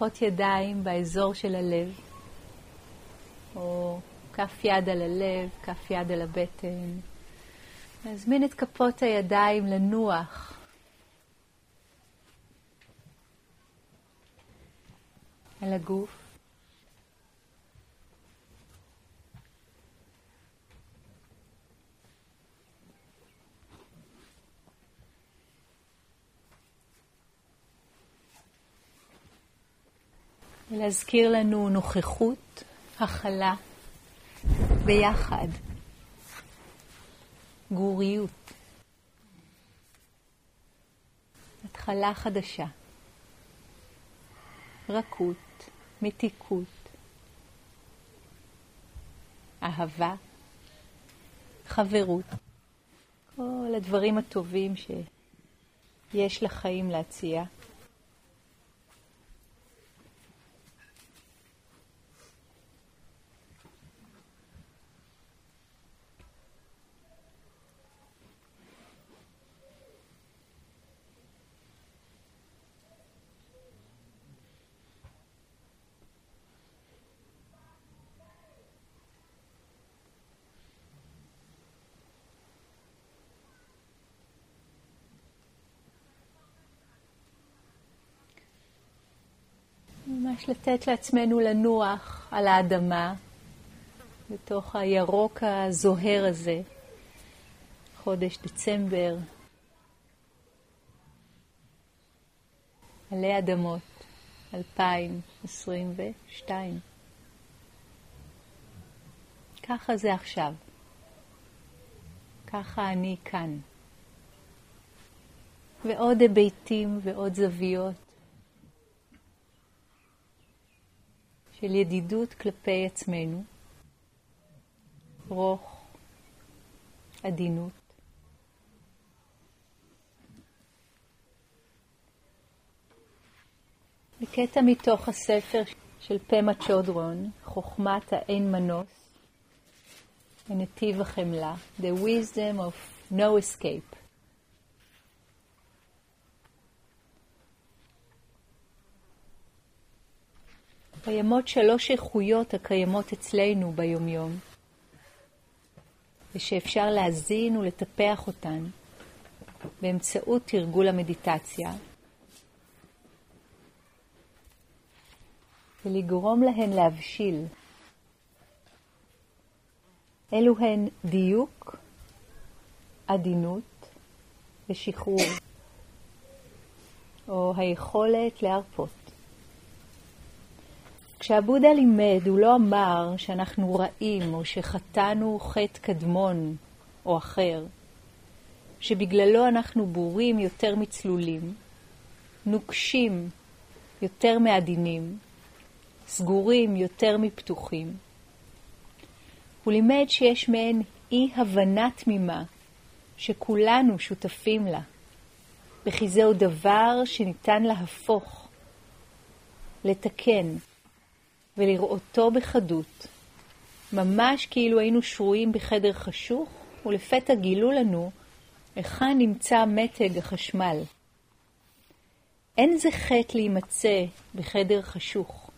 כפות ידיים באזור של הלב, או כף יד על הלב, כף יד על הבטן. להזמין את כפות הידיים לנוח. על הגוף. ולהזכיר לנו נוכחות, הכלה, ביחד, גוריות, התחלה חדשה, רכות, מתיקות, אהבה, חברות, כל הדברים הטובים שיש לחיים להציע. ממש לתת לעצמנו לנוח על האדמה, בתוך הירוק הזוהר הזה, חודש דצמבר, עלי אדמות, 2022. ככה זה עכשיו. ככה אני כאן. ועוד היבטים ועוד זוויות של ידידות כלפי עצמנו, רוך, עדינות. בקטע מתוך הספר של פמה צ'ודרון, חוכמת האין מנוס, ונתיב החמלה, The Wisdom of No Escape. קיימות שלוש איכויות הקיימות אצלנו ביומיום, ושאפשר להזין ולטפח אותן באמצעות תרגול המדיטציה, ולגרום להן להבשיל. אלו הן דיוק, עדינות ושחרור, או היכולת להרפות. כשהבודה לימד, הוא לא אמר שאנחנו רעים או שחטאנו חטא קדמון או אחר, שבגללו אנחנו בורים יותר מצלולים, נוקשים יותר מעדינים, סגורים יותר מפתוחים. הוא לימד שיש מעין אי-הבנה תמימה שכולנו שותפים לה, וכי זהו דבר שניתן להפוך, לתקן, ולראותו בחדות, ממש כאילו היינו שרויים בחדר חשוך, ולפתע גילו לנו היכן נמצא מתג החשמל. אין זה חטא להימצא בחדר חשוך.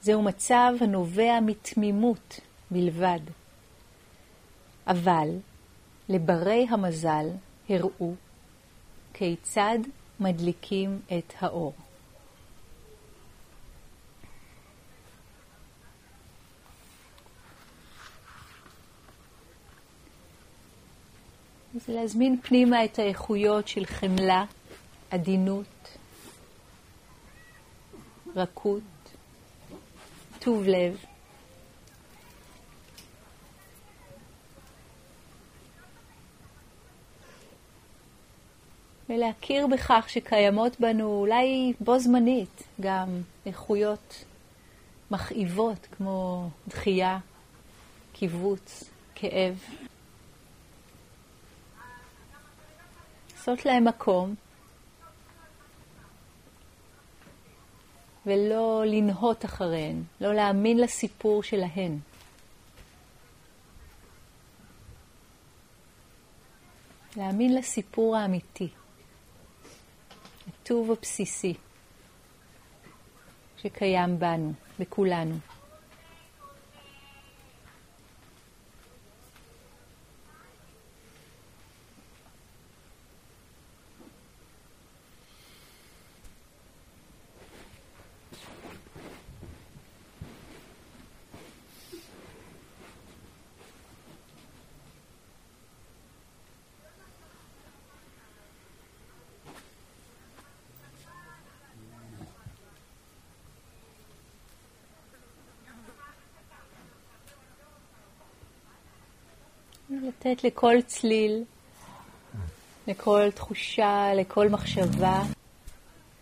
זהו מצב הנובע מתמימות בלבד. אבל לברי המזל הראו כיצד מדליקים את האור. זה להזמין פנימה את האיכויות של חמלה, עדינות, רכות, טוב לב. ולהכיר בכך שקיימות בנו אולי בו זמנית גם איכויות מכאיבות כמו דחייה, קיבוץ, כאב. לעשות להם מקום, ולא לנהות אחריהן, לא להאמין לסיפור שלהן. להאמין לסיפור האמיתי, הטוב הבסיסי. שקיים בנו, בכולנו. לתת לכל צליל, לכל תחושה, לכל מחשבה,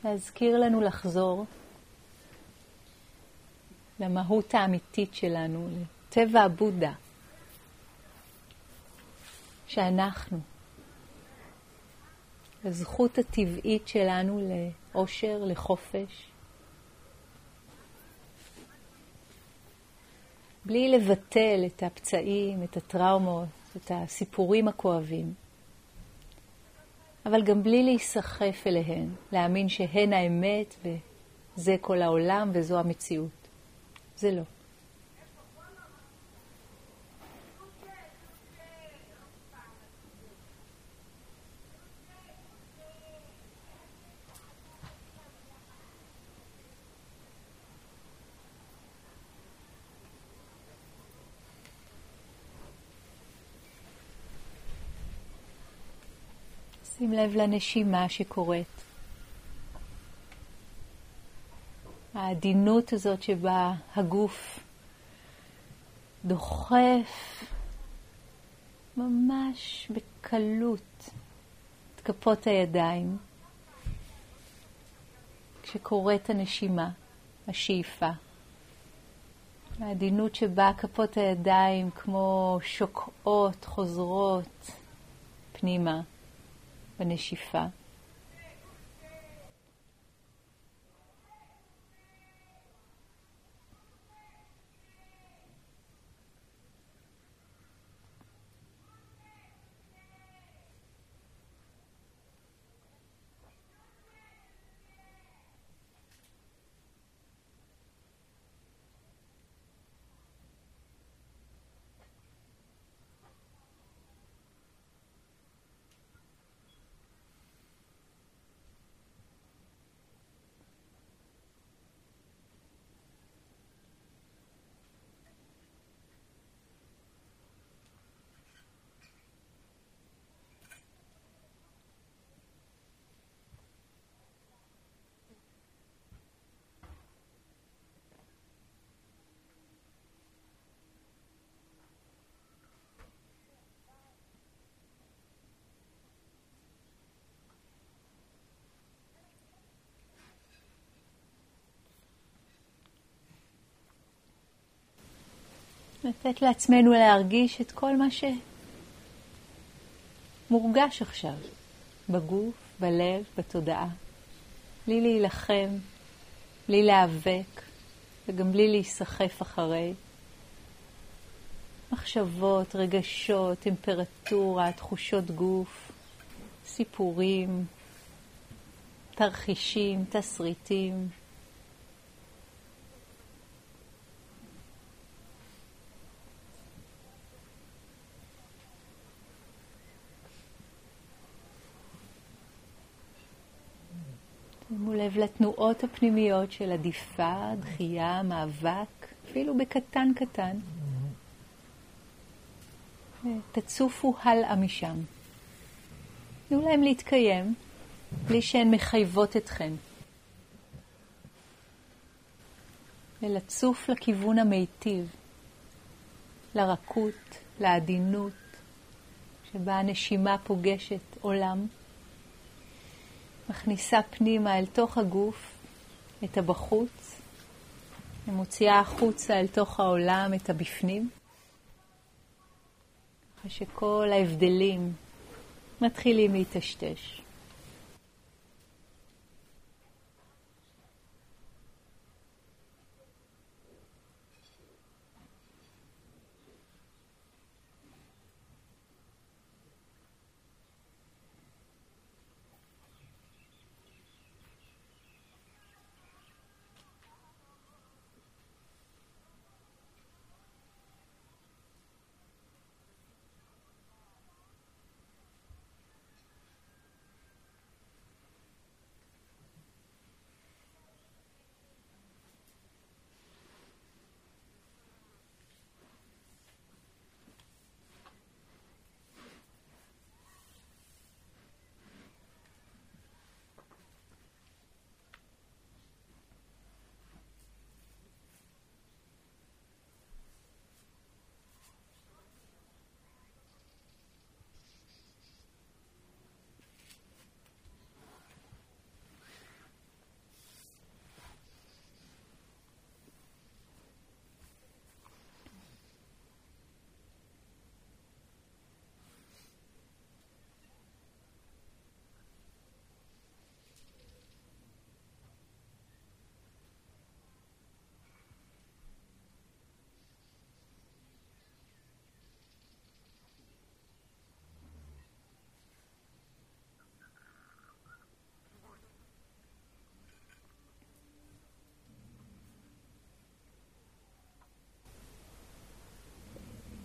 להזכיר לנו לחזור למהות האמיתית שלנו, לטבע הבודה, שאנחנו, לזכות הטבעית שלנו לאושר, לחופש, בלי לבטל את הפצעים, את הטראומות, את הסיפורים הכואבים, אבל גם בלי להיסחף אליהן, להאמין שהן האמת וזה כל העולם וזו המציאות. זה לא. שים לב לנשימה שקורית. העדינות הזאת שבה הגוף דוחף ממש בקלות את כפות הידיים כשקורית הנשימה, השאיפה. העדינות שבה כפות הידיים כמו שוקעות, חוזרות פנימה. בנשיפה. לתת לעצמנו להרגיש את כל מה שמורגש עכשיו, בגוף, בלב, בתודעה. בלי להילחם, בלי להיאבק, וגם בלי להיסחף אחרי. מחשבות, רגשות, טמפרטורה, תחושות גוף, סיפורים, תרחישים, תסריטים. שימו לב לתנועות הפנימיות של עדיפה, דחייה, מאבק, אפילו בקטן קטן. תצופו הלאה משם. תנו להם להתקיים בלי שהן מחייבות אתכן. ולצוף לכיוון המיטיב, לרכות, לעדינות, שבה הנשימה פוגשת עולם. מכניסה פנימה אל תוך הגוף את הבחוץ, ומוציאה החוצה אל תוך העולם את הבפנים, אחרי שכל ההבדלים מתחילים להיטשטש.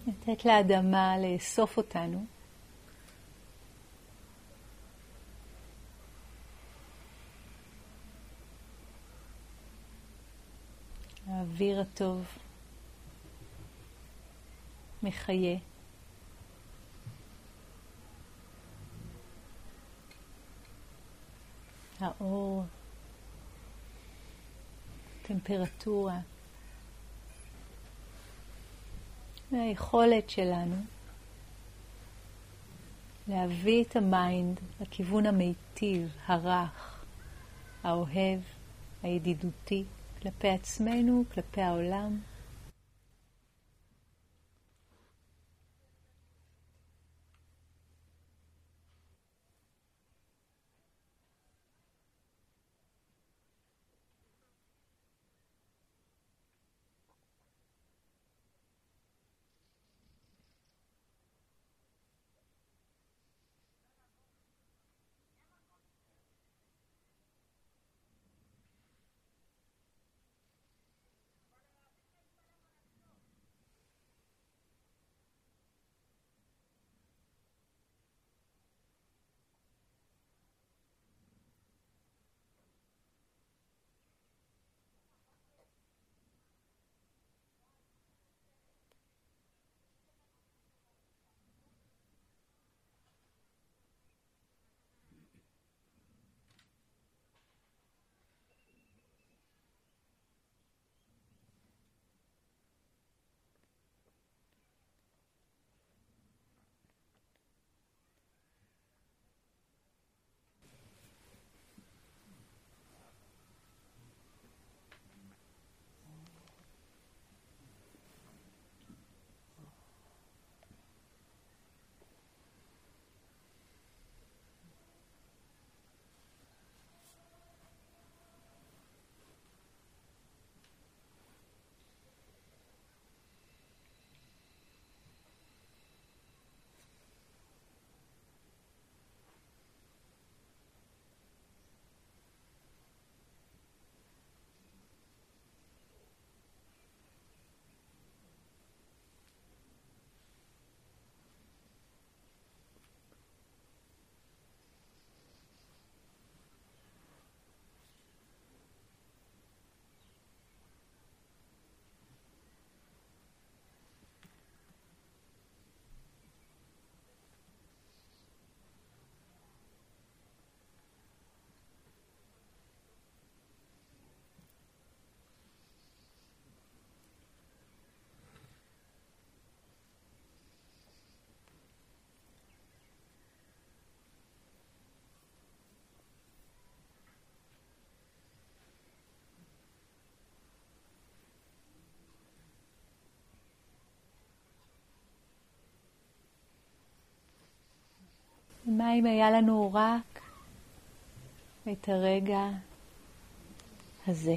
לתת לאדמה לאסוף אותנו. האוויר הטוב מחיה. האור, טמפרטורה, והיכולת שלנו להביא את ה mind לכיוון המיטיב, הרך, האוהב, הידידותי, כלפי עצמנו, כלפי העולם. מה אם היה לנו רק את הרגע הזה?